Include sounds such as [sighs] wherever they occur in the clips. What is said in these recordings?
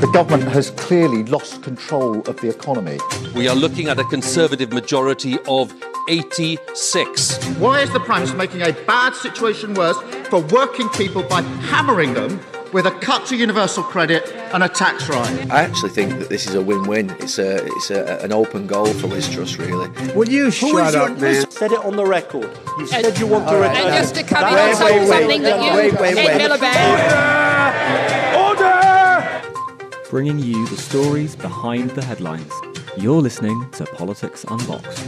The government has clearly lost control of the economy. We are looking at a Conservative majority of 86. Why is the Prime Minister making a bad situation worse for working people by hammering them with a cut to universal credit and a tax rise? I actually think that this is a win-win. It's a it's a, an open goal for Liz Truss, really. Will you shut up, man? Said it on the record. You said you want to All right. return. And just to come in Wait, and wait, wait. something that you Wait, wait, Ed wait. Miliband bringing you the stories behind the headlines. You're listening to Politics Unboxed.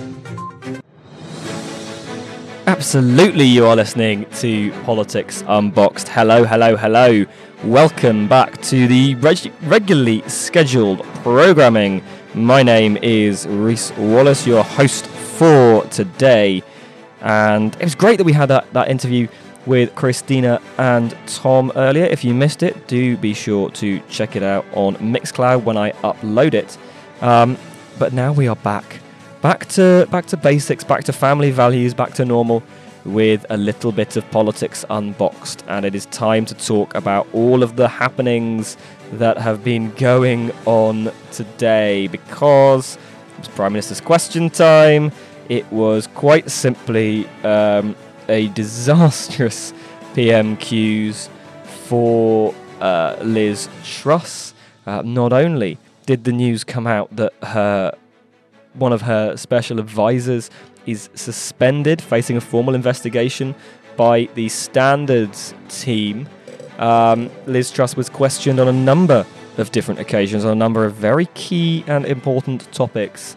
Absolutely, you are listening to Politics Unboxed. Hello, hello, hello. Welcome back to the reg- regularly scheduled programming. My name is Reese Wallace, your host for today. And it was great that we had that, that interview with Christina and Tom earlier. If you missed it, do be sure to check it out on Mixcloud when I upload it. Um, but now we are back back to back to basics, back to family values, back to normal with a little bit of politics unboxed and it is time to talk about all of the happenings that have been going on today because it was Prime Minister's question time. It was quite simply um, a disastrous PMQs for uh, Liz Truss. Uh, not only did the news come out that her one of her special advisors is suspended, facing a formal investigation by the standards team. Um, Liz Truss was questioned on a number of different occasions on a number of very key and important topics.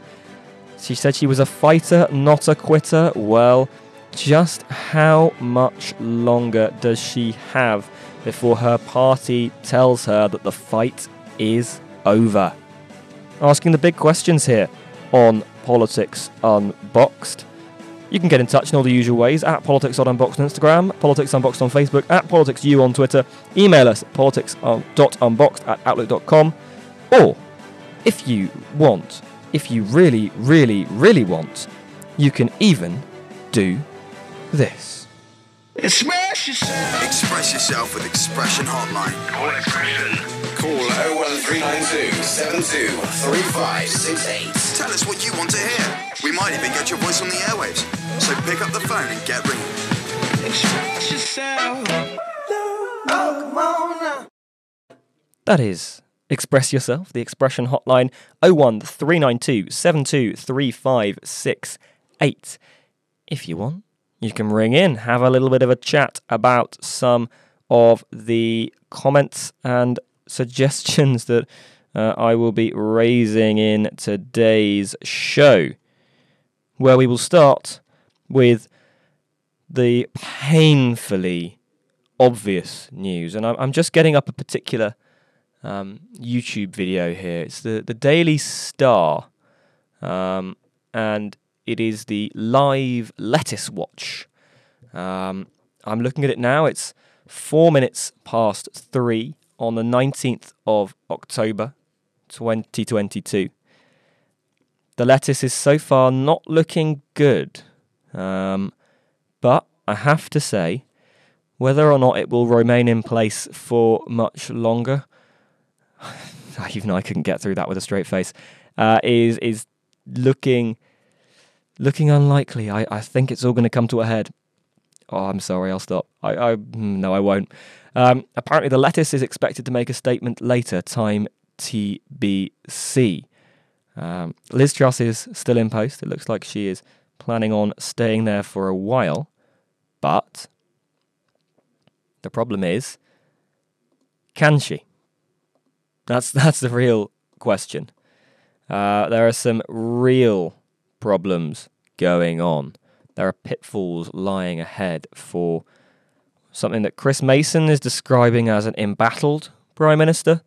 She said she was a fighter, not a quitter. Well, just how much longer does she have before her party tells her that the fight is over? Asking the big questions here on Politics Unboxed. You can get in touch in all the usual ways at Politics Unboxed on Instagram, Politics Unboxed on Facebook, at PoliticsU on Twitter. Email us at politics.unboxed at outlook.com. Or, if you want, if you really, really, really want, you can even do this. Smash yourself. Express yourself with Expression Hotline. Call expression. Call 01392 723568. Tell us what you want to hear. We might even get your voice on the airwaves. So pick up the phone and get ringing. Express yourself. Oh, come on now. That is Express Yourself, the expression hotline 01392 723568. If you want, you can ring in, have a little bit of a chat about some of the comments and suggestions [laughs] that uh, I will be raising in today's show, where we will start with the painfully obvious news. And I'm, just getting up a particular um, YouTube video here. It's the, the Daily Star, um, and it is the live lettuce watch. Um, I'm looking at it now. It's four minutes past three on the 19th of October, 2022. The lettuce is so far not looking good, um, but I have to say, whether or not it will remain in place for much longer, [sighs] even I couldn't get through that with a straight face, uh, is is looking looking unlikely. I, I think it's all going to come to a head. Oh, I'm sorry, I'll stop. I, I mm, no, I won't. Um, apparently, the lettuce is expected to make a statement later. Time TBC. Um, Liz Truss is still in post. It looks like she is planning on staying there for a while, but the problem is, can she? That's [laughs] that's the real question. Uh, there are some real problems going on. There are pitfalls lying ahead for something that Chris Mason is describing as an embattled prime minister,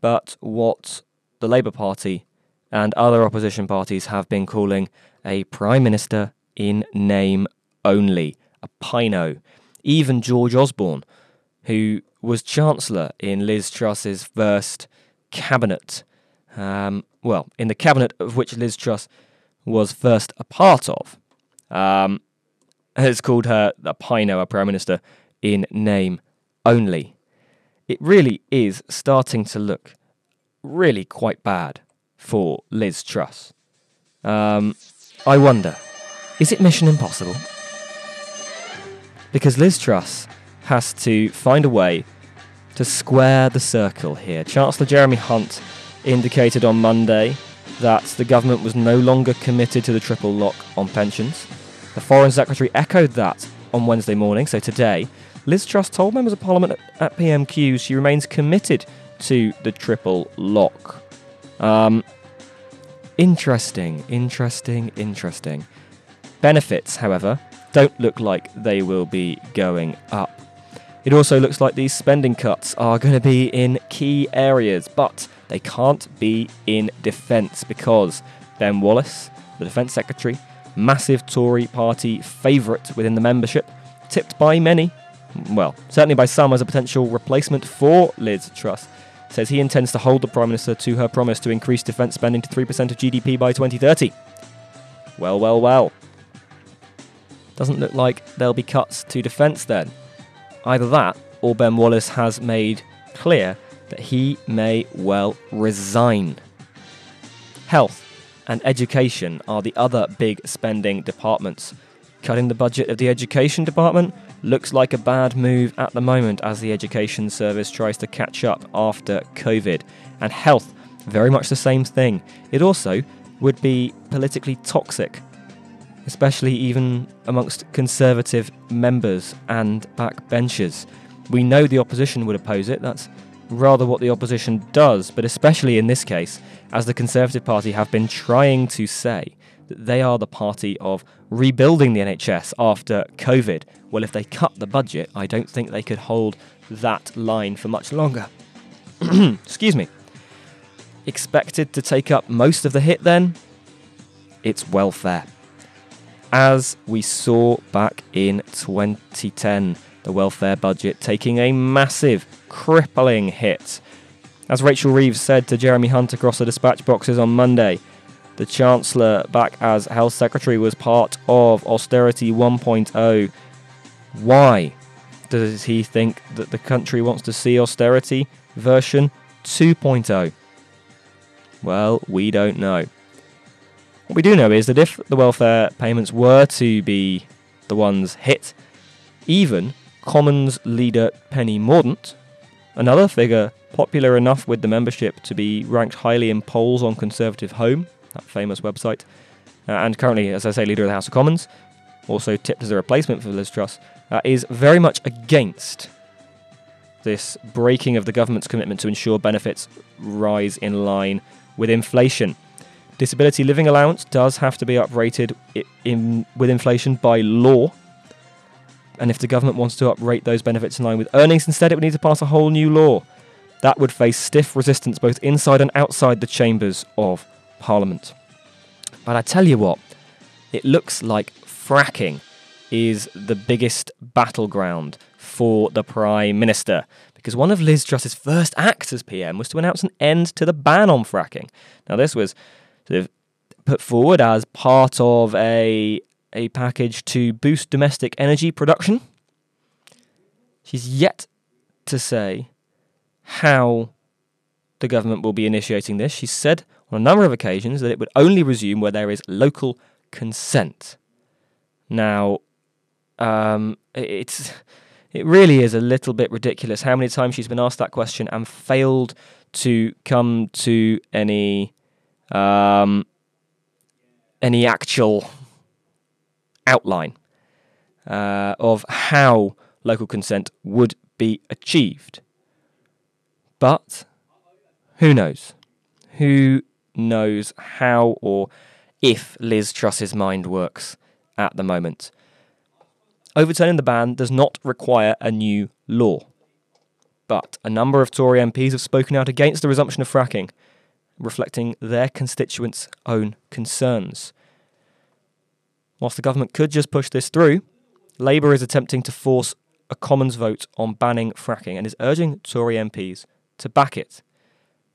but what the Labour Party and other opposition parties have been calling a prime minister in name only, a Pino. Even George Osborne, who was chancellor in Liz Truss's first cabinet, um, well, in the cabinet of which Liz Truss was first a part of, um, has called her the Pino, a prime minister in name only. It really is starting to look really quite bad for Liz Truss. Um, I wonder, is it mission impossible? Because Liz Truss has to find a way to square the circle here. Chancellor Jeremy Hunt indicated on Monday that the government was no longer committed to the triple lock on pensions. The Foreign Secretary echoed that on Wednesday morning, so today. Liz Truss told members of Parliament at, PMQ she remains committed to the triple lock. Um, interesting, interesting, interesting. Benefits, however, don't look like they will be going up. It also looks like these spending cuts are going to be in key areas, but they can't be in defence because Ben Wallace, the Defence Secretary, massive Tory party favourite within the membership, tipped by many, well, certainly by some as a potential replacement for Liz Truss, says he intends to hold the Prime Minister to her promise to increase defence spending to 3% of GDP by 2030. Well, well, well. Doesn't look like there'll be cuts to defence then. Either that, or Ben Wallace has made clear that he may well resign. Health and education are the other big spending departments. Cutting the budget of the education department looks like a bad move at the moment as the education service tries to catch up after COVID. And health, very much the same thing. It also would be politically toxic, especially even amongst Conservative members and backbenchers. We know the opposition would oppose it, that's rather what the opposition does, but especially in this case, as the Conservative Party have been trying to say that they are the party of rebuilding the NHS after COVID. Well, if they cut the budget, I don't think they could hold that line for much longer. [clears throat] Excuse me. Expected to take up most of the hit then? It's welfare. As we saw back in 2010, the welfare budget taking a massive, crippling hit. As Rachel Reeves said to Jeremy Hunt across the dispatch boxes on Monday, the Chancellor, back as Health Secretary, was part of Austerity 1.0. Why does he think that the country wants to see austerity version 2.0? Well, we don't know. What we do know is that if the welfare payments were to be the ones hit, even Commons leader Penny Mordaunt, another figure popular enough with the membership to be ranked highly in polls on Conservative Home, that famous website, uh, and currently, as I say, leader of the House of Commons, also tipped as a replacement for Liz Truss, uh, is very much against this breaking of the government's commitment to ensure benefits rise in line with inflation. Disability living allowance does have to be uprated in, with inflation by law. And if the government wants to uprate those benefits in line with earnings, instead it would need to pass a whole new law. That would face stiff resistance both inside and outside the chambers of Parliament. But I tell you what, it looks like fracking is the biggest battleground for the Prime Minister. Because one of Liz Truss's first acts as PM was to announce an end to the ban on fracking. Now, this was sort of put forward as part of a a package to boost domestic energy production. She's yet to say how the government will be initiating this. She said on a number of occasions that it would only resume where there is local consent. Now, um, it's it really is a little bit ridiculous how many times she's been asked that question and failed to come to any um, any actual outline uh, of how local consent would be achieved. But who knows? Who knows how or if Liz Truss's mind works at the moment? Overturning the ban does not require a new law. But a number of Tory MPs have spoken out against the resumption of fracking, reflecting their constituents' own concerns. Whilst the government could just push this through, Labour is attempting to force a Commons vote on banning fracking and is urging Tory MPs to back it.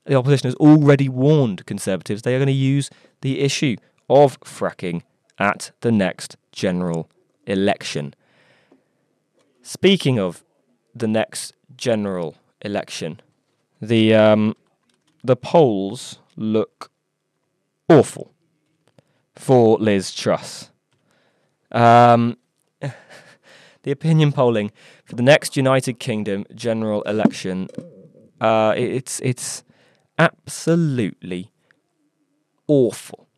The opposition has already warned Conservatives they are going to use the issue of fracking at the next general election. Speaking of the next general election, the um, the polls look awful for Liz Truss. Um, [laughs] the opinion polling for the next United Kingdom general election. Uh, it's it's absolutely awful.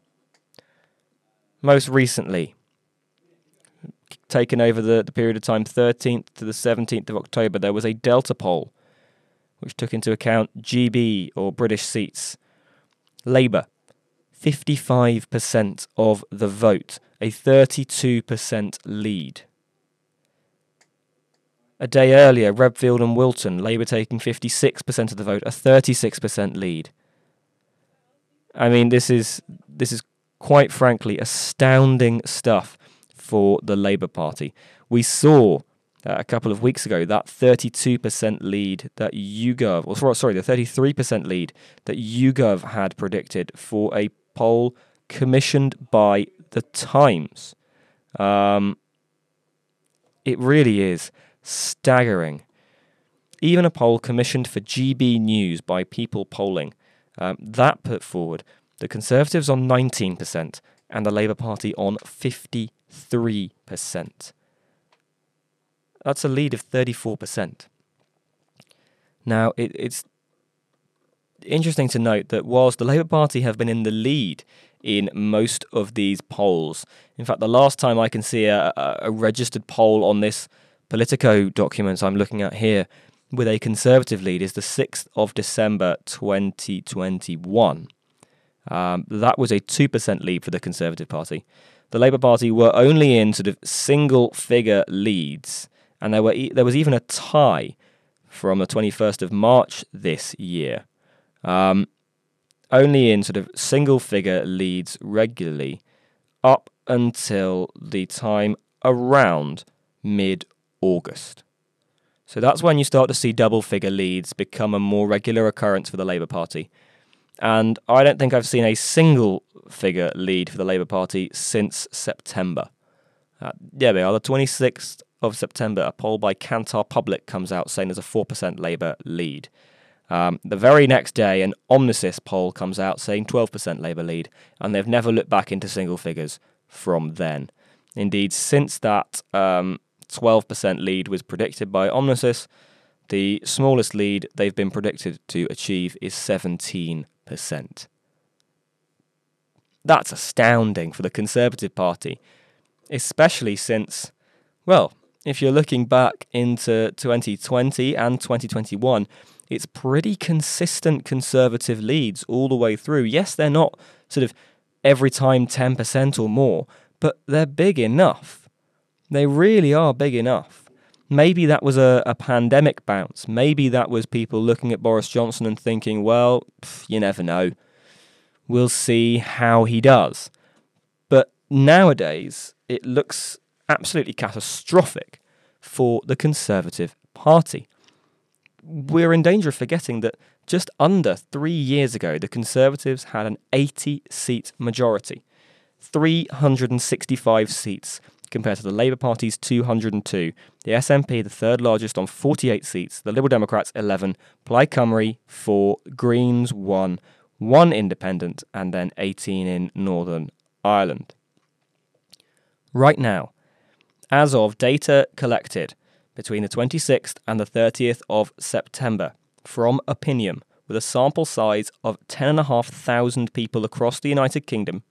Most recently, taken over the, the period of time 13th to the 17th of October, there was a Delta poll which took into account GB or British seats. Labour, 55% of the vote, a 32% lead. A day earlier, Redfield and Wilton, Labour taking 56% of the vote, a 36% lead. I mean, this is this is quite frankly astounding stuff for the Labour Party. We saw uh, a couple of weeks ago that 32% lead that YouGov, or sorry, the 33% lead that YouGov had predicted for a poll commissioned by the Times. Um, it really is staggering. Even a poll commissioned for GB News by People Polling, um, that put forward the Conservatives on 19% and the Labour Party on 53%. That's a lead of 34%. Now, it, it's interesting to note that whilst the Labour Party have been in the lead in most of these polls, in fact, the last time I can see a, a, registered poll on this Politico document I'm looking at here with a Conservative lead is the 6th of December 2021. Um, that was a 2% lead for the Conservative Party. The Labour Party were only in sort of single figure leads, and there, were e- there was even a tie from the 21st of March this year. Um, only in sort of single figure leads regularly up until the time around mid August. So that's when you start to see double figure leads become a more regular occurrence for the Labour Party. And I don't think I've seen a single figure lead for the Labour Party since September. Uh, yeah, they are. The 26th of September, a poll by Kantar Public comes out saying there's a 4% Labour lead. Um, the very next day, an Omnisis poll comes out saying 12% Labour lead, and they've never looked back into single figures from then. Indeed, since that um, 12% lead was predicted by Omnisis, the smallest lead they've been predicted to achieve is 17%. That's astounding for the Conservative Party, especially since, well, if you're looking back into 2020 and 2021, it's pretty consistent Conservative leads all the way through. Yes, they're not sort of every time 10% or more, but they're big enough. They really are big enough. Maybe that was a, a pandemic bounce. Maybe that was people looking at Boris Johnson and thinking, well, pff, you never know. We'll see how he does. But nowadays, it looks absolutely catastrophic for the Conservative Party. We're in danger of forgetting that just under three years ago, the Conservatives had an 80 seat majority, 365 seats compared to the Labour Party's 202, the SNP the third largest on 48 seats, the Liberal Democrats 11, Plaid Cymru 4, Greens 1, 1 independent, and then 18 in Northern Ireland. Right now, as of data collected between the 26th and the 30th of September from Opinium, with a sample size of 10,500 people across the United Kingdom,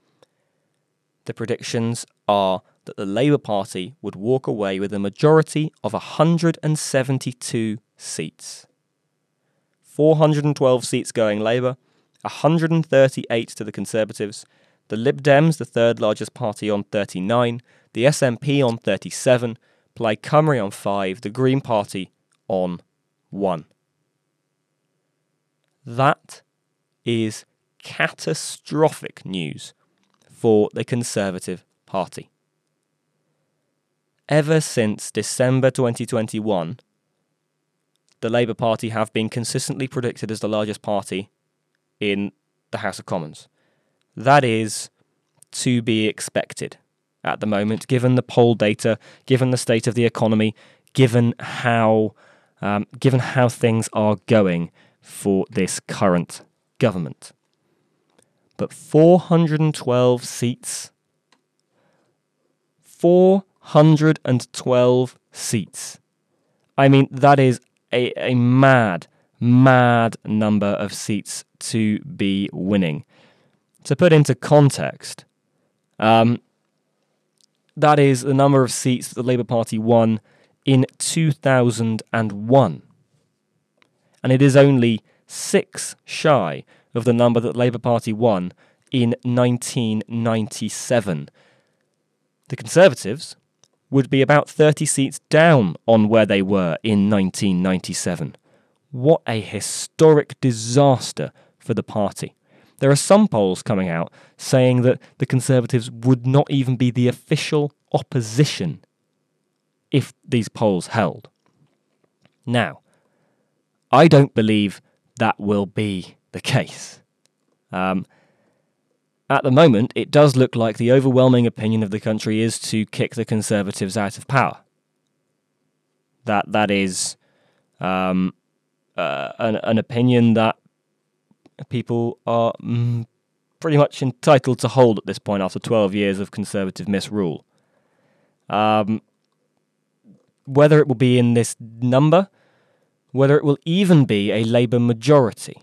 the predictions are that the Labour Party would walk away with a majority of 172 seats. 412 seats going Labour, 138 to the Conservatives, the Lib Dems, the third largest party, on 39, the SNP on 37, Plaid Cymru on 5, the Green Party on 1. That is catastrophic news for the Conservative Party. Ever since December 2021, the Labour Party have been consistently predicted as the largest party in the House of Commons. That is to be expected at the moment, given the poll data, given the state of the economy, given how um, given how things are going for this current government. But 412 seats. 412 seats. I mean, that is a, a mad, mad number of seats to be winning. To put into context, um, that is the number of seats that the Labour Party won in 2001. And it is only six shy of the number that the Labour Party won in 1997. The Conservatives would be about 30 seats down on where they were in 1997. What a historic disaster for the party. There are some polls coming out saying that the Conservatives would not even be the official opposition if these polls held. Now, I don't believe that will be the case. Um, at the moment, it does look like the overwhelming opinion of the country is to kick the Conservatives out of power. That that is um, uh, an, an opinion that people are mm, pretty much entitled to hold at this point after 12 years of Conservative misrule. Um, whether it will be in this number, whether it will even be a Labour majority.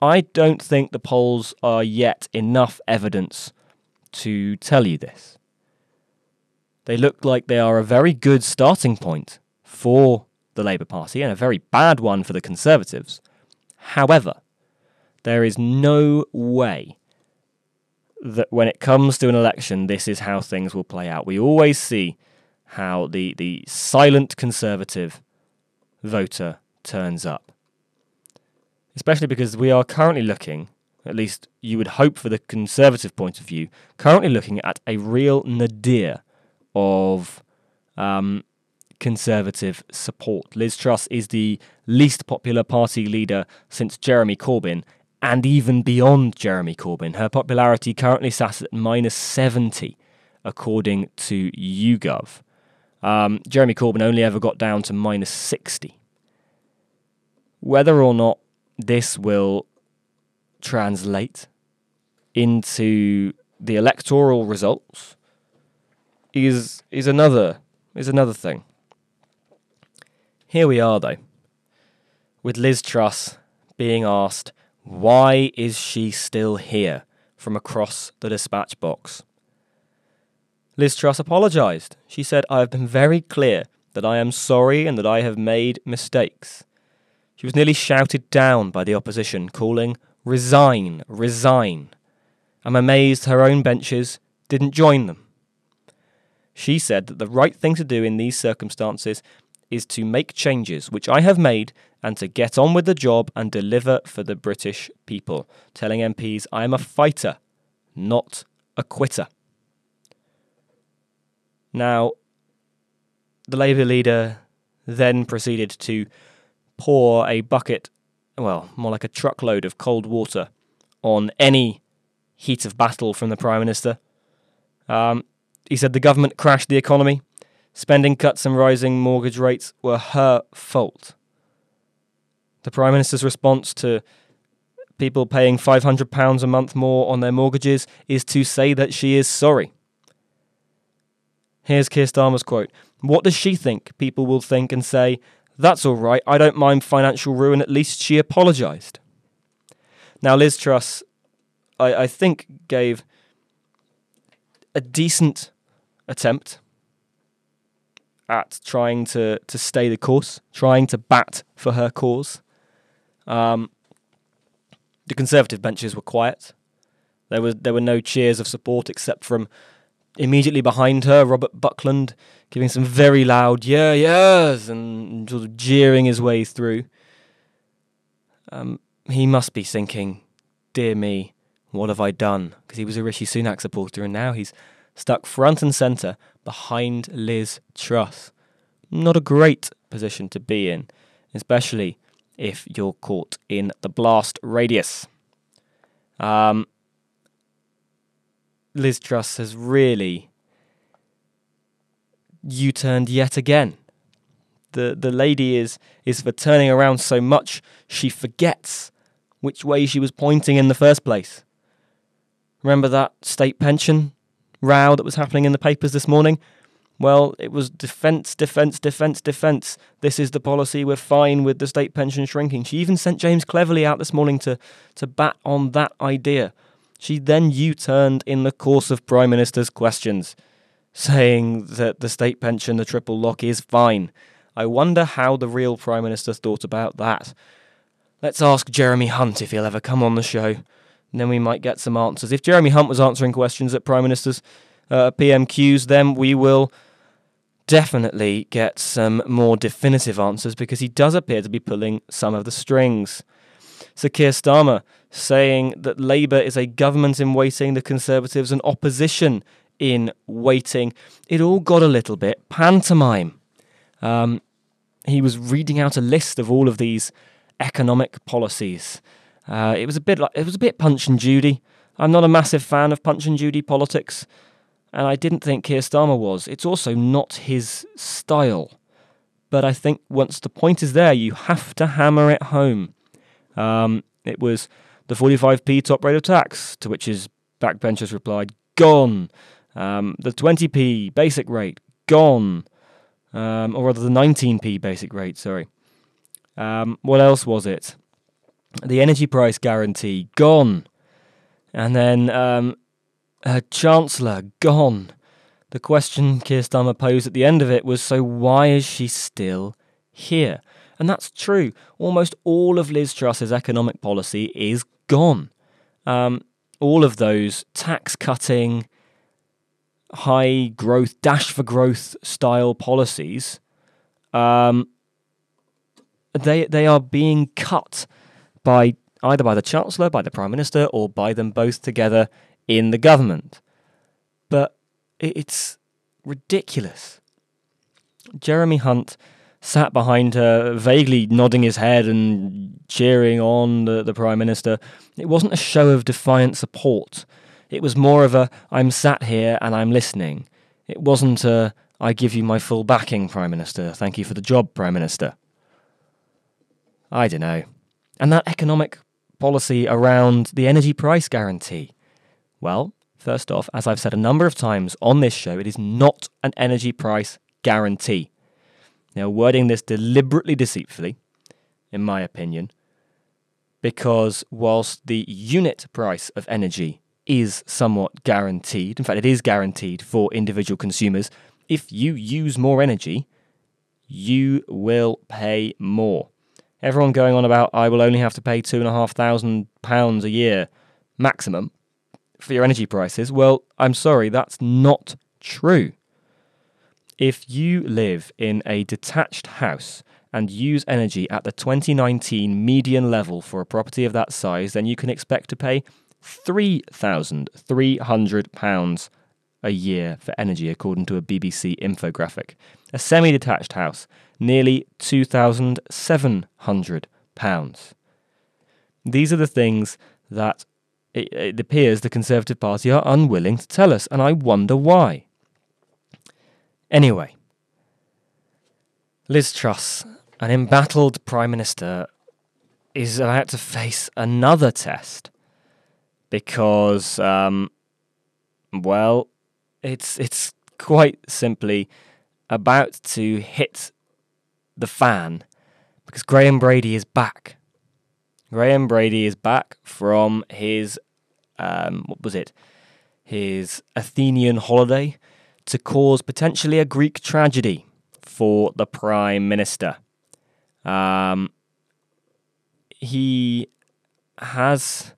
I don't think the polls are yet enough evidence to tell you this. They look like they are a very good starting point for the Labour Party and a very bad one for the Conservatives. However, there is no way that when it comes to an election, this is how things will play out. We always see how the, the silent Conservative voter turns up especially because we are currently looking, at least you would hope for the Conservative point of view, currently looking at a real nadir of um, Conservative support. Liz Truss is the least popular party leader since Jeremy Corbyn, and even beyond Jeremy Corbyn. Her popularity currently sat at minus 70, according to YouGov. Um, Jeremy Corbyn only ever got down to minus 60. Whether or not this will translate into the electoral results is is another is another thing. Here we are though, with Liz Truss being asked why is she still here from across the dispatch box. Liz Truss apologised. She said, I have been very clear that I am sorry and that I have made mistakes. She was nearly shouted down by the opposition, calling, Resign, resign. I'm amazed her own benches didn't join them. She said that the right thing to do in these circumstances is to make changes, which I have made, and to get on with the job and deliver for the British people, telling MPs, I am a fighter, not a quitter. Now, the Labour leader then proceeded to pour a bucket, well, more like a truckload of cold water on any heat of battle from the Prime Minister. Um, he said the government crashed the economy. Spending cuts and rising mortgage rates were her fault. The Prime Minister's response to people paying £500 a month more on their mortgages is to say that she is sorry. Here's Keir Starmer's quote What does she think people will think and say that's all right. I don't mind financial ruin. At least she apologised. Now, Liz Truss, I, I think, gave a decent attempt at trying to, to stay the course, trying to bat for her cause. Um, the Conservative benches were quiet. There was there were no cheers of support except from immediately behind her, Robert Buckland giving some very loud yeah yeahs and sort of jeering his way through. Um, he must be thinking, "Dear me, what have I done?" Because he was a Rishi Sunak supporter, and now he's stuck front and centre behind Liz Truss. Not a great position to be in, especially if you're caught in the blast radius. Um, Liz Truss has really U-turned yet again. The the lady is is for turning around so much she forgets which way she was pointing in the first place. Remember that state pension row that was happening in the papers this morning? Well, it was defence, defence, defence, defence. This is the policy. We're fine with the state pension shrinking. She even sent James Cleverly out this morning to, to bat on that idea. She then U turned in the course of Prime Minister's questions, saying that the state pension, the triple lock, is fine. I wonder how the real Prime Minister thought about that. Let's ask Jeremy Hunt if he'll ever come on the show. And then we might get some answers. If Jeremy Hunt was answering questions at Prime Minister's uh, PMQs, then we will definitely get some more definitive answers because he does appear to be pulling some of the strings. Sir Keir Starmer saying that Labour is a government in waiting, the Conservatives an opposition in waiting. It all got a little bit pantomime. Um, he was reading out a list of all of these economic policies. Uh, it was a bit like it was a bit Punch and Judy. I'm not a massive fan of Punch and Judy politics, and I didn't think Keir Starmer was. It's also not his style. But I think once the point is there, you have to hammer it home. Um, it was the 45p top rate of tax, to which his backbenchers replied, gone. Um, the 20p basic rate, gone. Um, or rather, the 19p basic rate, sorry. Um, what else was it? The energy price guarantee, gone. And then um, her chancellor, gone. The question Keir Starmer posed at the end of it was so why is she still here? And that's true. Almost all of Liz Truss's economic policy is gone. Um, all of those tax cutting, high growth, dash for growth style policies, um, they they are being cut by either by the chancellor, by the prime minister, or by them both together in the government. But it's ridiculous. Jeremy Hunt sat behind her, vaguely nodding his head and cheering on the, the Prime Minister. It wasn't a show of defiant support. It was more of a, I'm sat here and I'm listening. It wasn't a, I give you my full backing, Prime Minister. Thank you for the job, Prime Minister. I don't know. And that economic policy around the energy price guarantee. Well, first off, as I've said a number of times on this show, it is not an energy price guarantee. Now, wording this deliberately deceitfully, in my opinion, because whilst the unit price of energy is somewhat guaranteed, in fact, it is guaranteed for individual consumers, if you use more energy, you will pay more. Everyone going on about I will only have to pay two and a half thousand pounds a year maximum for your energy prices. Well, I'm sorry, that's not true. If you live in a detached house and use energy at the 2019 median level for a property of that size, then you can expect to pay £3,300 a year for energy, according to a BBC infographic. A semi detached house, nearly £2,700. These are the things that it, it appears the Conservative Party are unwilling to tell us, and I wonder why. Anyway, Liz Truss, an embattled Prime Minister, is about to face another test because, um, well, it's it's quite simply about to hit the fan because Graham Brady is back. Graham Brady is back from his um, what was it? His Athenian holiday to cause potentially a Greek tragedy for the Prime Minister. Um, he has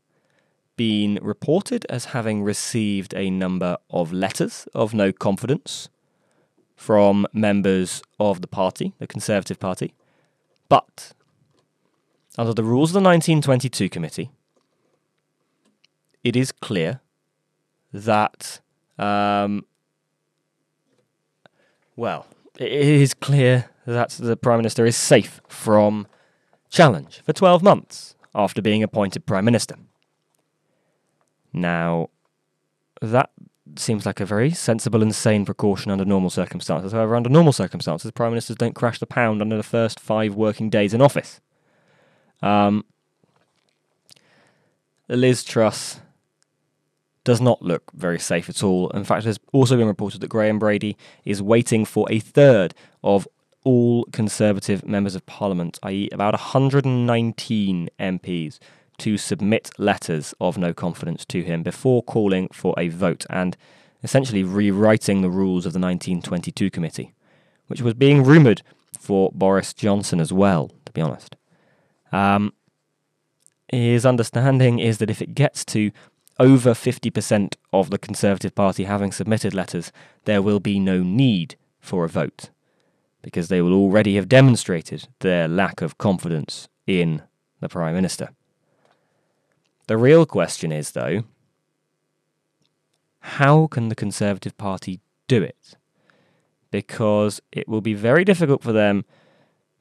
been reported as having received a number of letters of no confidence from members of the party, the Conservative Party. But under the rules of the 1922 committee, it is clear that, um, well, it is clear that the Prime Minister is safe from challenge for 12 months after being appointed Prime Minister. Now, that seems like a very sensible and sane precaution under normal circumstances. However, under normal circumstances, Prime Ministers don't crash the pound under the first five working days in office. Um, Liz Truss does not look very safe at all. In fact, it has also been reported that Graham Brady is waiting for a third of all Conservative members of Parliament, i.e., about 119 MPs, to submit letters of no confidence to him before calling for a vote and essentially rewriting the rules of the 1922 committee, which was being rumoured for Boris Johnson as well, to be honest. Um, his understanding is that if it gets to over 50% of the Conservative Party having submitted letters, there will be no need for a vote, because they will already have demonstrated their lack of confidence in the Prime Minister. The real question is, though, how can the Conservative Party do it? Because it will be very difficult for them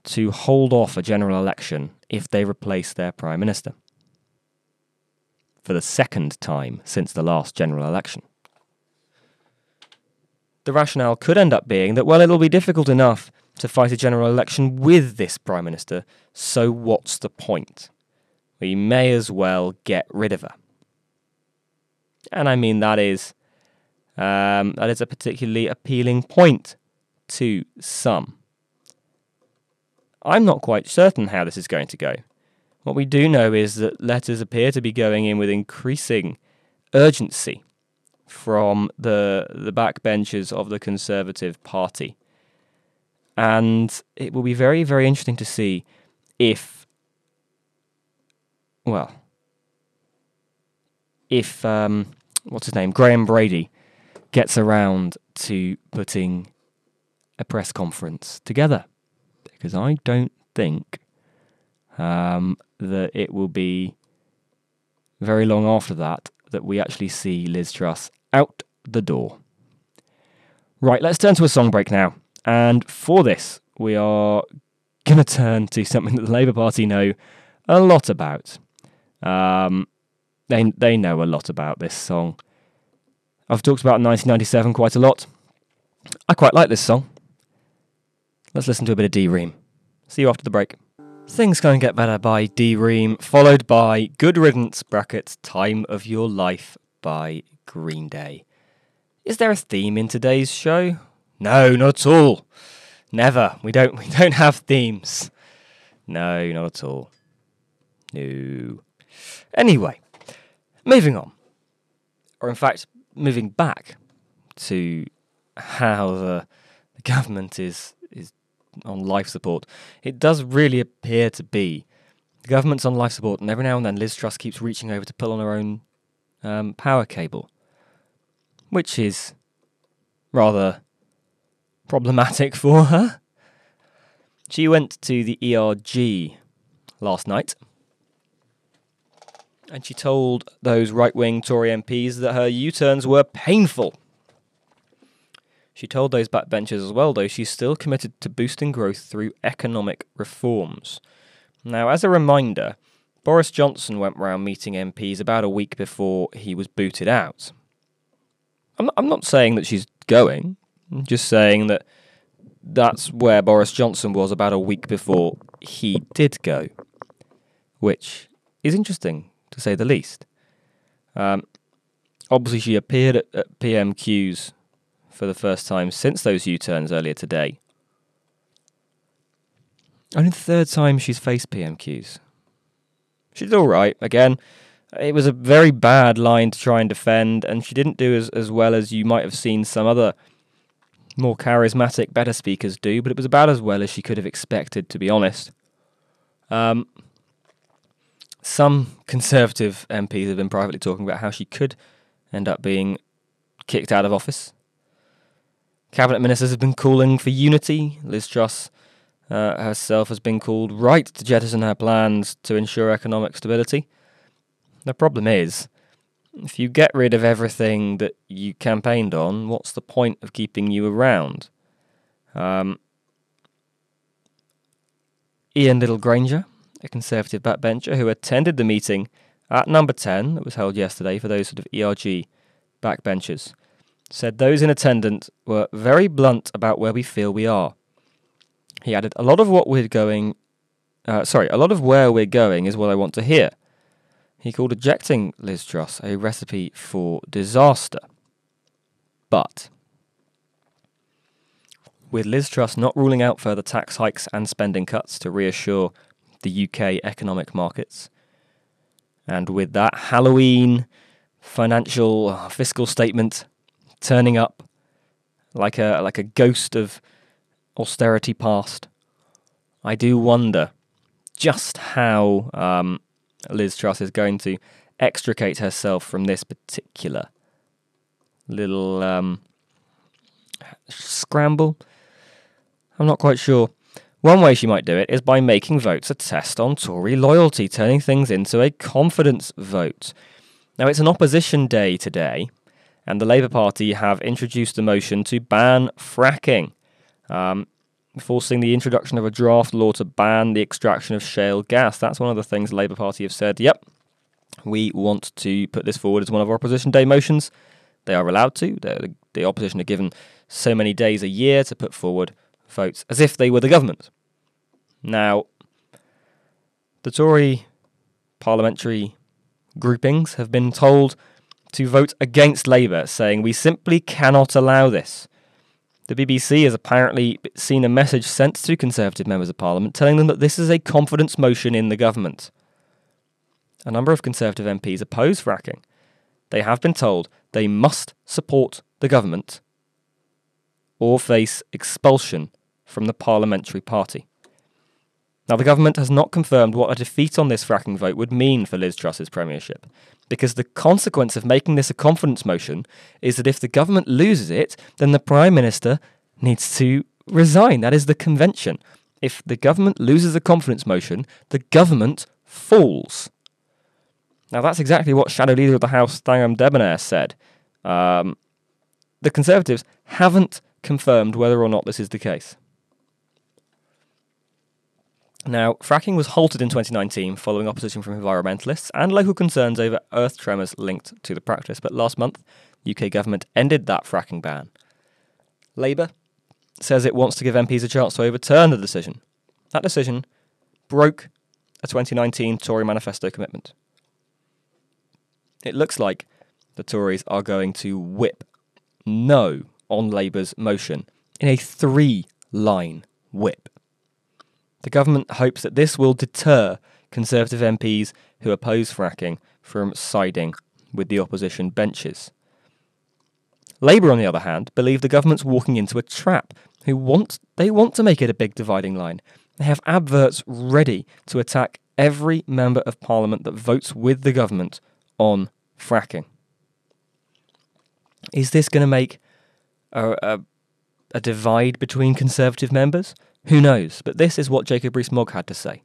to hold off a general election if they replace their Prime Minister for the second time since the last general election. The rationale could end up being that, well, it'll be difficult enough to fight a general election with this Prime Minister, so what's the point? We may as well get rid of her. And I mean, that is, um, that is a particularly appealing point to some. I'm not quite certain how this is going to go. What we do know is that letters appear to be going in with increasing urgency from the the backbenchers of the Conservative Party. And it will be very, very interesting to see if well if um, what's his name? Graham Brady gets around to putting a press conference together. Because I don't think um, that it will be very long after that that we actually see Liz Truss out the door. Right, let's turn to a song break now. And for this, we are going to turn to something that the Labour Party know a lot about. Um, they, they know a lot about this song. I've talked about 1997 quite a lot. I quite like this song. Let's listen to a bit of D Ream. See you after the break. Things Can't Get Better by D Ream, followed by Good Riddance brackets Time of Your Life by Green Day. Is there a theme in today's show? No, not at all. Never. We don't [laughs] we don't have themes. No, not at all. No. Anyway, moving on. Or in fact, moving back to how the, the government is is on life support, it does really appear to be the government's on life support, and every now and then Liz Truss keeps reaching over to pull on her own um, power cable, which is rather problematic for her. She went to the ERG last night and she told those right wing Tory MPs that her U turns were painful. She told those backbenchers as well, though, she's still committed to boosting growth through economic reforms. Now, as a reminder, Boris Johnson went round meeting MPs about a week before he was booted out. I'm, I'm not saying that she's going, I'm just saying that that's where Boris Johnson was about a week before he did go, which is interesting to say the least. Um, obviously, she appeared at, PMQs for the first time since those U turns earlier today. Only the third time she's faced PMQs. She did all right. Again, it was a very bad line to try and defend, and she didn't do as, as well as you might have seen some other more charismatic, better speakers do, but it was about as well as she could have expected, to be honest. Um, some Conservative MPs have been privately talking about how she could end up being kicked out of office. Cabinet ministers have been calling for unity. Liz Truss uh, herself has been called right to jettison her plans to ensure economic stability. The problem is, if you get rid of everything that you campaigned on, what's the point of keeping you around? Um, Ian Liddell-Grainger, a Conservative backbencher who attended the meeting at number 10 that was held yesterday for those sort of ERG backbenchers, said those in attendance were very blunt about where we feel we are. He added, A lot of what we're going, uh, sorry, a lot of where we're going is what I want to hear. he called ejecting Liz Truss a recipe for disaster. But with Liz Truss not ruling out further tax hikes and spending cuts to reassure the UK economic markets, and with that Halloween financial uh, fiscal statement turning up like a like a ghost of austerity past, I do wonder just how um, Liz Truss is going to extricate herself from this particular little um, scramble. I'm not quite sure. One way she might do it is by making votes a test on Tory loyalty, turning things into a confidence vote. Now, it's an opposition day today, and the Labour Party have introduced a motion to ban fracking, um, forcing the introduction of a draft law to ban the extraction of shale gas. That's one of the things the Labour Party have said, yep, we want to put this forward as one of our opposition day motions. They are allowed to. The, the opposition are given so many days a year to put forward votes as if they were the government. Now, the Tory parliamentary groupings have been told to vote against Labour, saying we simply cannot allow this. The BBC has apparently seen a message sent to Conservative members of Parliament telling them that this is a confidence motion in the government. A number of Conservative MPs oppose fracking. They have been told they must support the government or face expulsion from the parliamentary party. Now, the government has not confirmed what a defeat on this fracking vote would mean for Liz Truss's premiership, because the consequence of making this a confidence motion is that if the government loses it, then the Prime Minister needs to resign. That is the convention. If the government loses a confidence motion, the government falls. Now, that's exactly what Shadow Leader of the House, Thangam Debbonaire, said. Um, the Conservatives haven't confirmed whether or not this is the case. Now, fracking was halted in 2019 following opposition from environmentalists and local concerns over earth tremors linked to the practice, but last month, UK government ended that fracking ban. Labour says it wants to give MPs a chance to overturn the decision. That decision broke a 2019 Tory manifesto commitment. It looks like the Tories are going to whip no on Labour's motion in a three line whip. The government hopes that this will deter Conservative MPs who oppose fracking from siding with the opposition benches. Labour, on the other hand, believe the government's walking into a trap. Who want they want to make it a big dividing line. They have adverts ready to attack every member of parliament that votes with the government on fracking. Is this going to make a, a, a divide between Conservative members? Who knows? But this is what Jacob Rees-Mogg had to say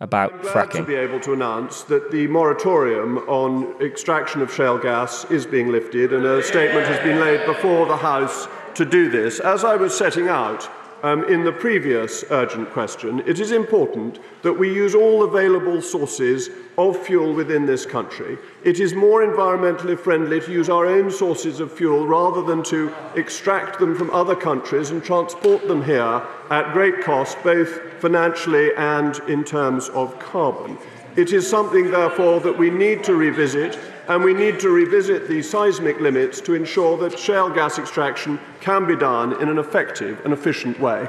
about I'm glad fracking. to be able to announce that the moratorium on extraction of shale gas is being lifted, and a statement has been laid before the House to do this. As I was setting out um, in the previous urgent question, it is important that we use all available sources of fuel within this country. It is more environmentally friendly to use our own sources of fuel rather than to extract them from other countries and transport them here at great cost, both financially and in terms of carbon. It is something, therefore, that we need to revisit, and we need to revisit the seismic limits to ensure that shale gas extraction can be done in an effective and efficient way.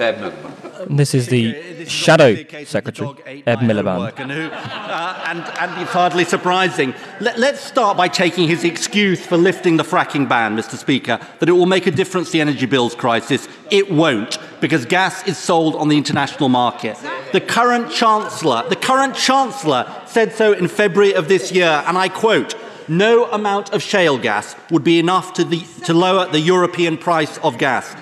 And This is the Shadow Secretary, Ed Miliband. And, who, uh, and, and it's hardly surprising. Let, let's start by taking his excuse for lifting the fracking ban, Mr. Speaker, that it will make a difference to the energy bills crisis. It won't, because gas is sold on the international market. The current Chancellor, the current Chancellor said so in February of this year, and I quote, no amount of shale gas would be enough to, the, to lower the European price of gas.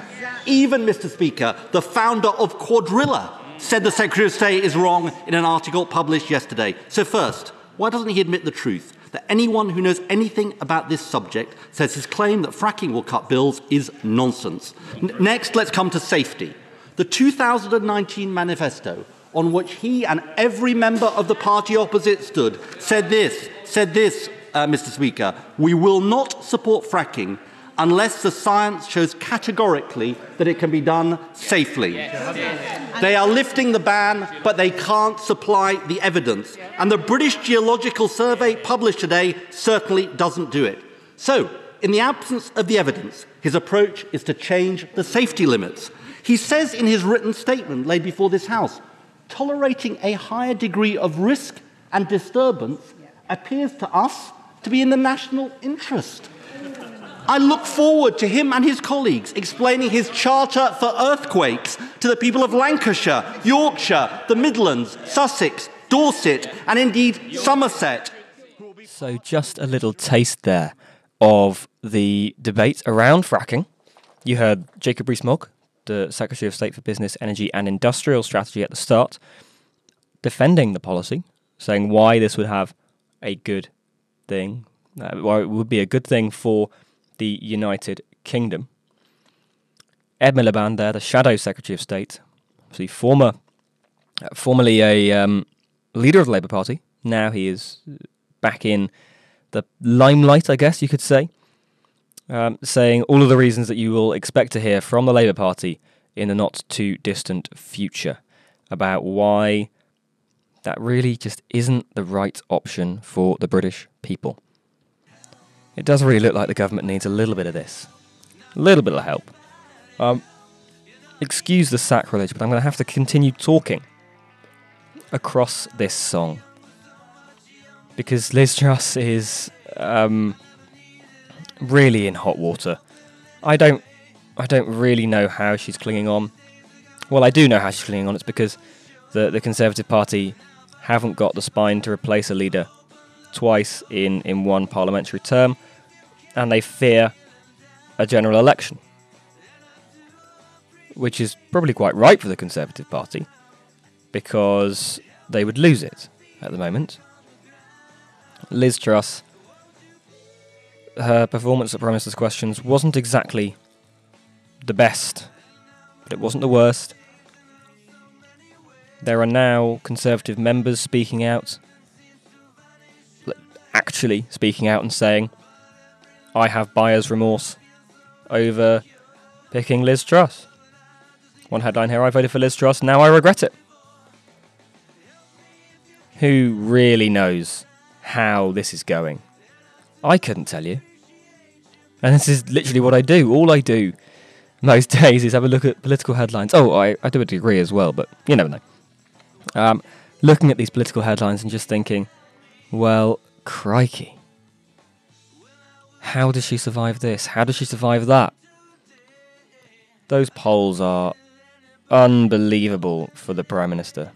Even, Mr. Speaker, the founder of Cuadrilla said the Secretary of State is wrong in an article published yesterday. So, first, why doesn't he admit the truth? That anyone who knows anything about this subject says his claim that fracking will cut bills is nonsense. N- next, let's come to safety. The 2019 manifesto, on which he and every member of the party opposite stood, said this, said this, uh, Mr. Speaker, we will not support fracking unless the science shows categorically that it can be done safely. They are lifting the ban, but they can't supply the evidence. And the British Geological Survey published today certainly doesn't do it. So, in the absence of the evidence, his approach is to change the safety limits. He says in his written statement laid before this House tolerating a higher degree of risk and disturbance appears to us to be in the national interest. I look forward to him and his colleagues explaining his charter for earthquakes to the people of Lancashire, Yorkshire, the Midlands, Sussex, Dorset, and indeed Somerset. So, just a little taste there of the debate around fracking. You heard Jacob Rees-Mogg, the Secretary of State for Business, Energy and Industrial Strategy at the start, defending the policy, saying why this would have a good thing, uh, why it would be a good thing for the United Kingdom. Ed Miliband, there, the Shadow Secretary of State, obviously former, uh, formerly a um, leader of the Labour Party. Now he is back in the limelight, I guess you could say, um, saying all of the reasons that you will expect to hear from the Labour Party in the not too distant future about why that really just isn't the right option for the British people. It does really look like the government needs a little bit of this, a little bit of help. Um, excuse the sacrilege, but I'm going to have to continue talking across this song because Liz Truss is um, really in hot water. I don't, I don't really know how she's clinging on. Well, I do know how she's clinging on. It's because the the Conservative Party haven't got the spine to replace a leader twice in, in one parliamentary term, and they fear a general election, which is probably quite right for the Conservative Party because they would lose it at the moment. Liz Truss, her performance at Prime Minister's Questions wasn't exactly the best, but it wasn't the worst. There are now Conservative members speaking out, actually speaking out and saying, I have buyer's remorse over picking Liz Truss. One headline here I voted for Liz Truss, now I regret it. Who really knows how this is going? I couldn't tell you. And this is literally what I do. All I do most [laughs] days is have a look at political headlines. Oh, I, I do a degree as well, but you never know. Um, looking at these political headlines and just thinking, well, crikey. How does she survive this? How does she survive that? Those polls are unbelievable for the Prime Minister.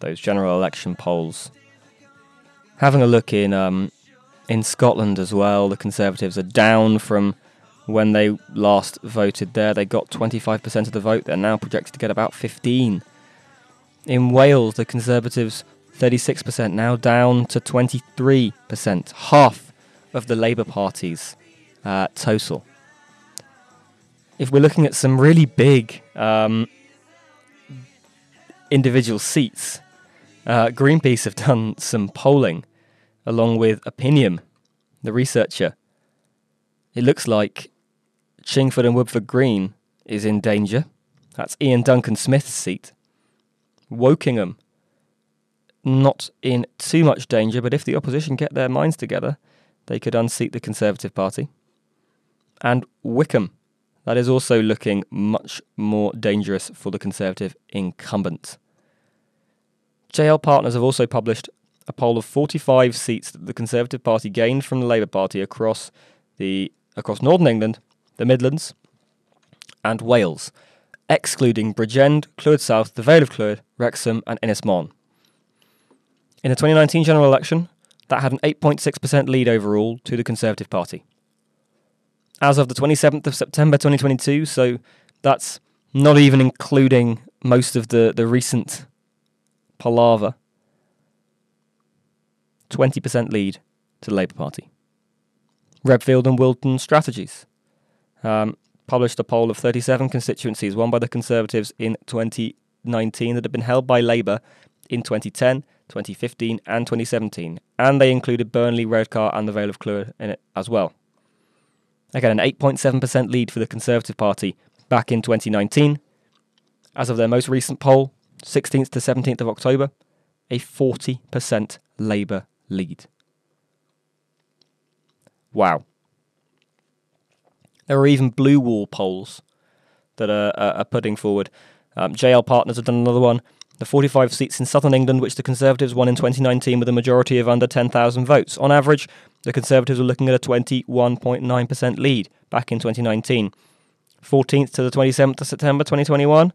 Those general election polls. Having a look in um, in Scotland as well, the Conservatives are down from when they last voted there. They got 25% of the vote. They're now projected to get about 15. In Wales, the Conservatives 36%, now down to 23%, half of the Labour Party's uh, total. If we're looking at some really big um, individual seats, uh, Greenpeace have done some polling along with Opinium, the researcher. It looks like Chingford and Woodford Green is in danger. That's Iain Duncan Smith's seat. Wokingham, not in too much danger, but if the opposition get their minds together, they could unseat the Conservative Party. And Wycombe, that is also looking much more dangerous for the Conservative incumbent. JL Partners have also published a poll of 45 seats that the Conservative Party gained from the Labour Party across the across Northern England, the Midlands, and Wales, excluding Bridgend, Clwyd South, the Vale of Clwyd, Wrexham, and Ynys Môn. In the 2019 general election, that had an 8.6% lead overall to the Conservative Party. As of the 27th of September 2022, so that's not even including most of the, the recent palaver, 20% lead to the Labour Party. Redfield and Wilton Strategies um, published a poll of 37 constituencies won by the Conservatives in 2019 that had been held by Labour in 2010, 2015, and 2017, and they included Burnley, Redcar, and the Vale of Clwyd in it as well. Again, an 8.7% lead for the Conservative Party back in 2019. As of their most recent poll, 16th to 17th of October, a 40% Labour lead. Wow. There are even blue wall polls that are, are, are putting forward. Um, JL Partners have done another one. The 45 seats in southern England, which the Conservatives won in 2019 with a majority of under 10,000 votes. On average, the Conservatives were looking at a 21.9% lead back in 2019. 14th to the 27th of September 2021,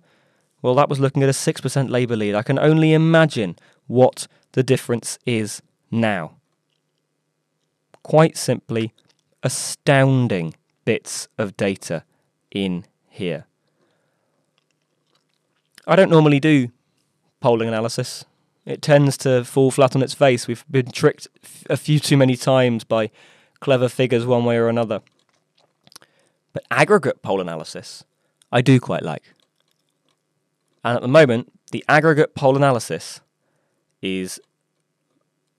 well, that was looking at a 6% Labour lead. I can only imagine what the difference is now. Quite simply, astounding bits of data in here. I don't normally do polling analysis. It tends to fall flat on its face. We've been tricked a few too many times by clever figures one way or another. But aggregate poll analysis, I do quite like. And at the moment, the aggregate poll analysis is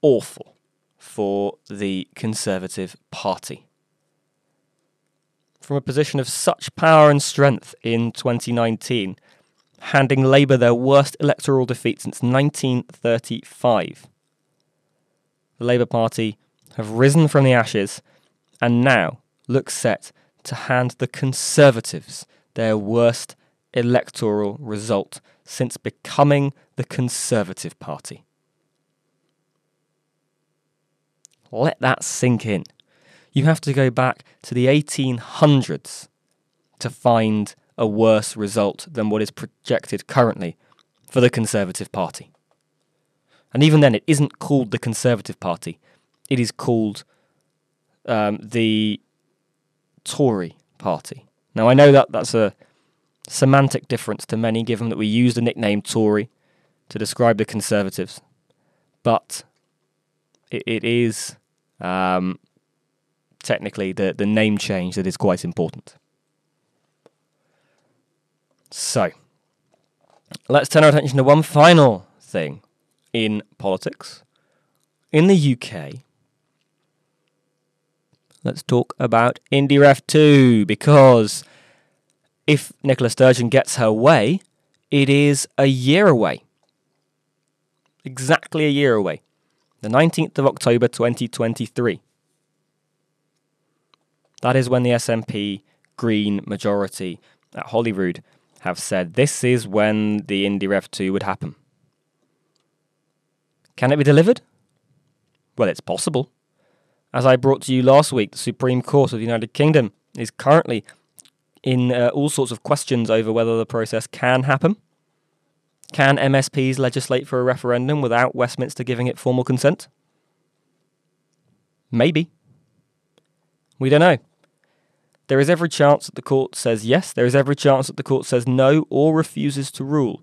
awful for the Conservative Party. From a position of such power and strength in 2019, handing Labour their worst electoral defeat since 1935. The Labour Party have risen from the ashes and now look set to hand the Conservatives their worst electoral result since becoming the Conservative Party. Let that sink in. You have to go back to the 1800s to find a worse result than what is projected currently for the Conservative Party. And even then, it isn't called the Conservative Party, it is called um, the Tory Party. Now, I know that that's a semantic difference to many, given that we use the nickname Tory to describe the Conservatives, but it, it is um, technically the, the name change that is quite important. So, let's turn our attention to one final thing in politics. In the UK, let's talk about IndyRef 2 because if Nicola Sturgeon gets her way, it is a year away. Exactly a year away. The 19th of October 2023. That is when the SNP Green majority at Holyrood have said this is when the IndyRef 2 would happen. Can it be delivered? Well, it's possible. As I brought to you last week, the Supreme Court of the United Kingdom is currently in uh, all sorts of questions over whether the process can happen. Can MSPs legislate for a referendum without Westminster giving it formal consent? Maybe. We don't know. There is every chance that the court says yes, there is every chance that the court says no or refuses to rule.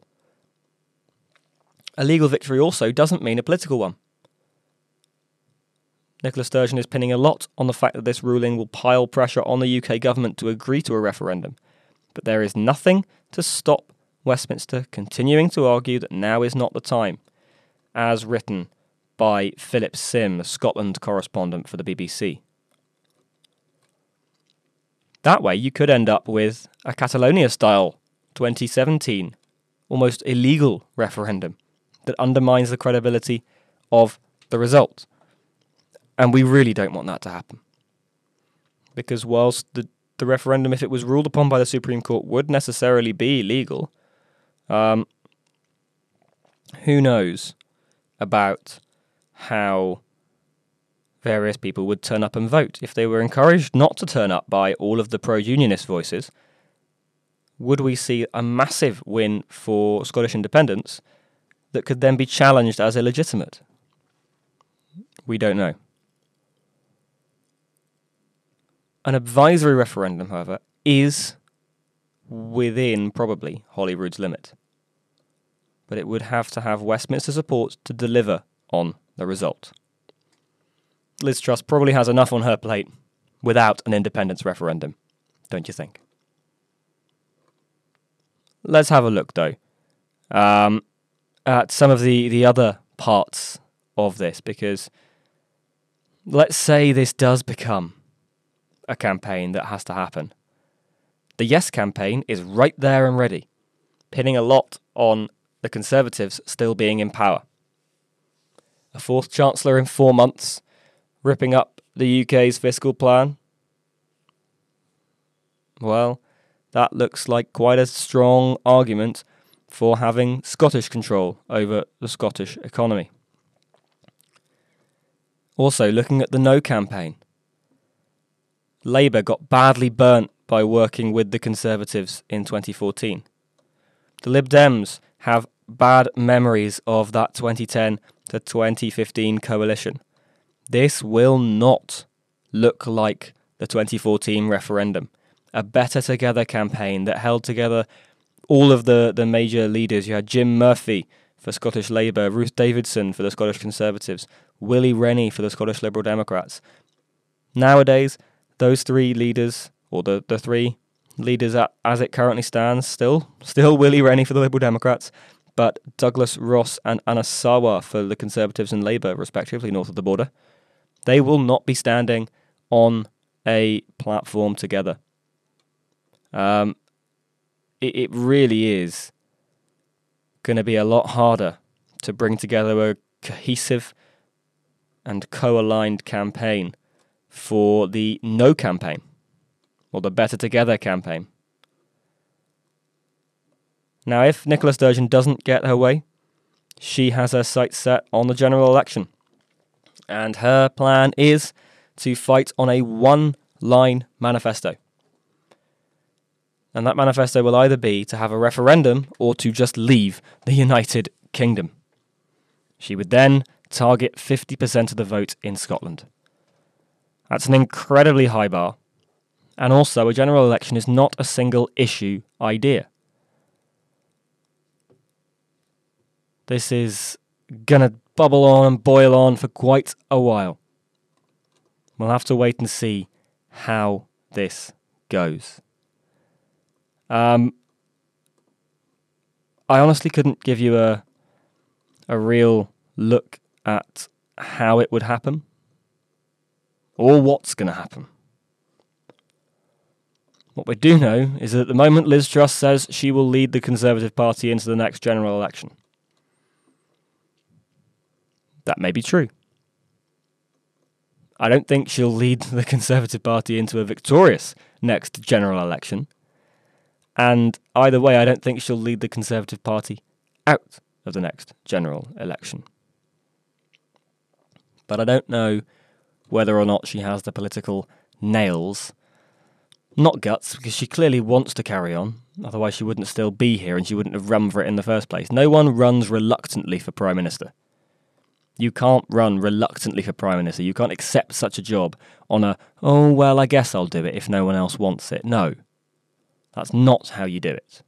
A legal victory also doesn't mean a political one. Nicola Sturgeon is pinning a lot on the fact that this ruling will pile pressure on the UK government to agree to a referendum. But there is nothing to stop Westminster continuing to argue that now is not the time, as written by Philip Sim, Scotland correspondent for the BBC. That way, you could end up with a Catalonia style 2017, almost illegal referendum that undermines the credibility of the result. And we really don't want that to happen. Because whilst the, the referendum, if it was ruled upon by the Supreme Court, would necessarily be legal, um, who knows about how various people would turn up and vote. If they were encouraged not to turn up by all of the pro unionist voices, would we see a massive win for Scottish independence that could then be challenged as illegitimate? We don't know. An advisory referendum, however, is within probably Holyrood's limit. But it would have to have Westminster support to deliver on the result. Liz Truss probably has enough on her plate without an independence referendum, don't you think? Let's have a look, though, um, at some of the, the other parts of this, because let's say this does become a campaign that has to happen. The Yes campaign is right there and ready, pinning a lot on the Conservatives still being in power. A fourth Chancellor in four months, ripping up the UK's fiscal plan. Well, that looks like quite a strong argument for having Scottish control over the Scottish economy. Also, looking at the No campaign, Labour got badly burnt by working with the Conservatives in 2014. The Lib Dems have bad memories of that 2010 to 2015 coalition. This will not look like the 2014 referendum. A Better Together campaign that held together all of the, the major leaders. You had Jim Murphy for Scottish Labour, Ruth Davidson for the Scottish Conservatives, Willie Rennie for the Scottish Liberal Democrats. Nowadays, those three leaders, or the, the three leaders as it currently stands, still still Willie Rennie for the Liberal Democrats, but Douglas Ross and Anas Sarwar for the Conservatives and Labour, respectively, north of the border. They will not be standing on a platform together. Um, it, it really is going to be a lot harder to bring together a cohesive and co aligned campaign for the No campaign or the Better Together campaign. Now, if Nicola Sturgeon doesn't get her way, she has her sights set on the general election. And her plan is to fight on a one line manifesto. And that manifesto will either be to have a referendum or to just leave the [laughs] United Kingdom. She would then target 50% of the vote in Scotland. That's an incredibly high bar. And also, a general election is not a single issue idea. This is to bubble on and boil on for quite a while. We'll have to wait and see how this goes. Um, I honestly couldn't give you a a real look at how it would happen or what's going to happen. What we do know is that at the moment Liz Truss says she will lead the Conservative Party into the next general election. That may be true. I don't think she'll lead [laughs] the Conservative Party into a victorious next general election. And either way, I don't think she'll lead the Conservative Party out of the next general election. But I don't know whether or not she has the political nails, not guts, because she clearly wants to carry on. Otherwise, she wouldn't still be here and she wouldn't have run for it in the first place. No one runs reluctantly for Prime Minister. You can't run reluctantly for Prime Minister. You can't accept such a job on a, oh, well, I guess I'll do it if no one else wants it. No. That's not how you do it.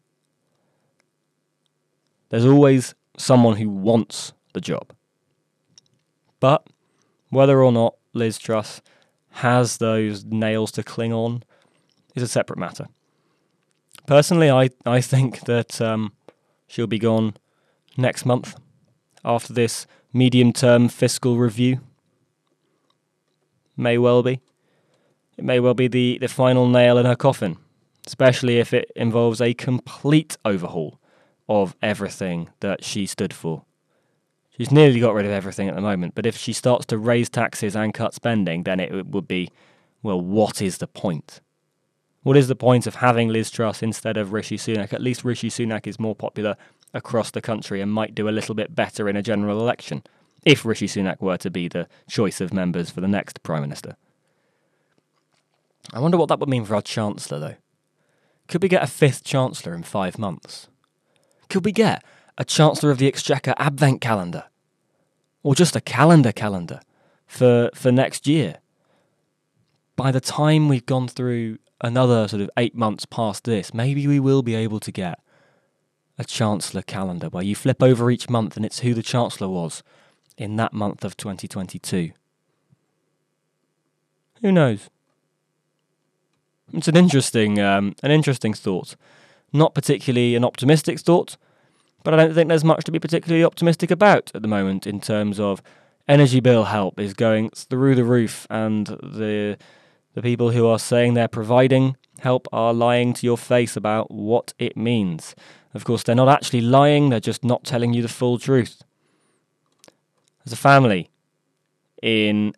There's always someone who wants the job. But whether or not Liz Truss has those nails to cling on is a separate matter. Personally, I, I think that um, she'll be gone next month after this medium term fiscal review. May well be. It may well be the, the final nail in her coffin, especially if it involves a complete overhaul of everything that she stood for. She's nearly got rid of everything at the moment, but if she starts to raise taxes and cut spending, then it would be, well, what is the point? What is the point of having Liz Truss instead of Rishi Sunak? At least Rishi Sunak is more popular across the country and might do a little bit better in a general election if Rishi Sunak were to be the choice of members for the next Prime Minister. I wonder what that would mean for our Chancellor, though. Could we get a fifth Chancellor in five months? Could we get a Chancellor of the Exchequer Advent calendar? Or just a calendar calendar for, for next year? By the time we've gone through another sort of eight months past this, maybe we will be able to get a Chancellor calendar where you flip over each month and it's who the Chancellor was in that month of 2022. Who knows? It's an interesting, um, an interesting thought. Not particularly an optimistic thought, but I don't think there's much to be particularly optimistic about at the moment in terms of energy bill help is going through the roof, and the The people who are saying they're providing help are lying to your face about what it means. Of course, they're not actually lying, they're just not telling you the full truth. There's a family in,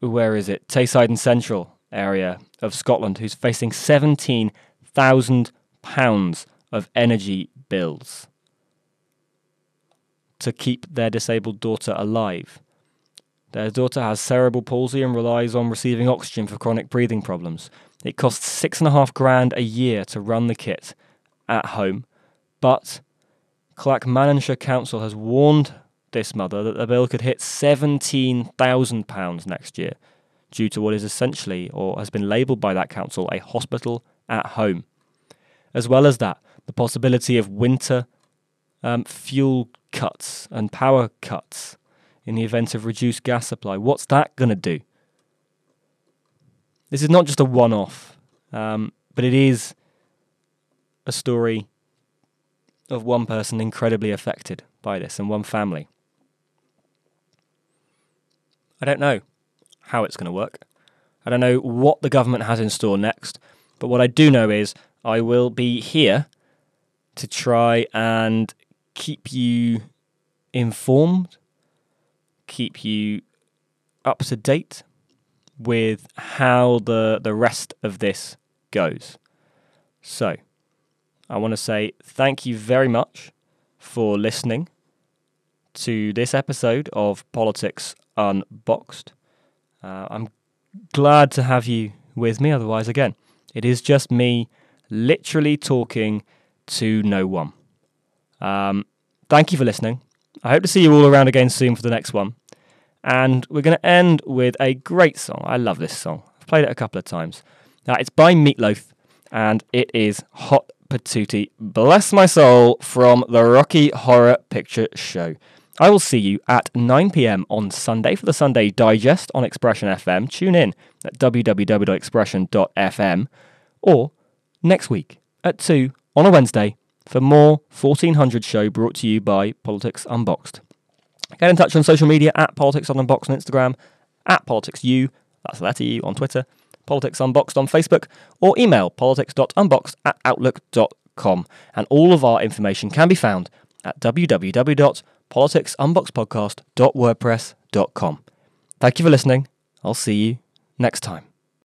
where is it? Tayside and Central area of Scotland who's facing £17,000 of energy bills to keep their disabled daughter alive. Their daughter has cerebral palsy and relies on receiving oxygen for chronic breathing problems. It costs six and a half grand a year to run the kit at home, but Clackmannanshire Council has warned this mother that the bill could hit £17,000 next year due to what is essentially, or has been labelled by that council, a hospital at home. As well as that, the possibility of winter um, fuel cuts and power cuts in the event of reduced gas supply. What's that going to do? This is not just a one off, um, but it is a story of one person incredibly affected by this and one family. I don't know how it's going to work. I don't know what the government has in store next, but what I do know is I will be here to try and keep you informed, keep you up to date with how the the rest of this goes. So, I want to say thank you very much for listening to this episode of Politics Unboxed. Uh, I'm glad to have you with me. Otherwise, again, it is just me literally talking to no one. Um, thank you for listening. I hope to see you all around again soon for the next one. And we're going to end with a great song. I love this song. I've played it a couple of times. Now, it's by Meatloaf, and it is Hot Patootie. Bless my soul from the Rocky Horror Picture Show. I will see you at 9 pm on Sunday for the Sunday Digest on Expression FM. Tune in at www.expression.fm or next week at 2 on a Wednesday for more 1400 show brought to you by Politics Unboxed. Get in touch on social media at Politics Unboxed on Instagram, at PoliticsU, that's the letter U on Twitter, Politics Unboxed on Facebook, or email politics.unboxed at outlook.com. And all of our information can be found at www.politicsunboxedpodcast.wordpress.com. Thank you for listening. I'll see you next time.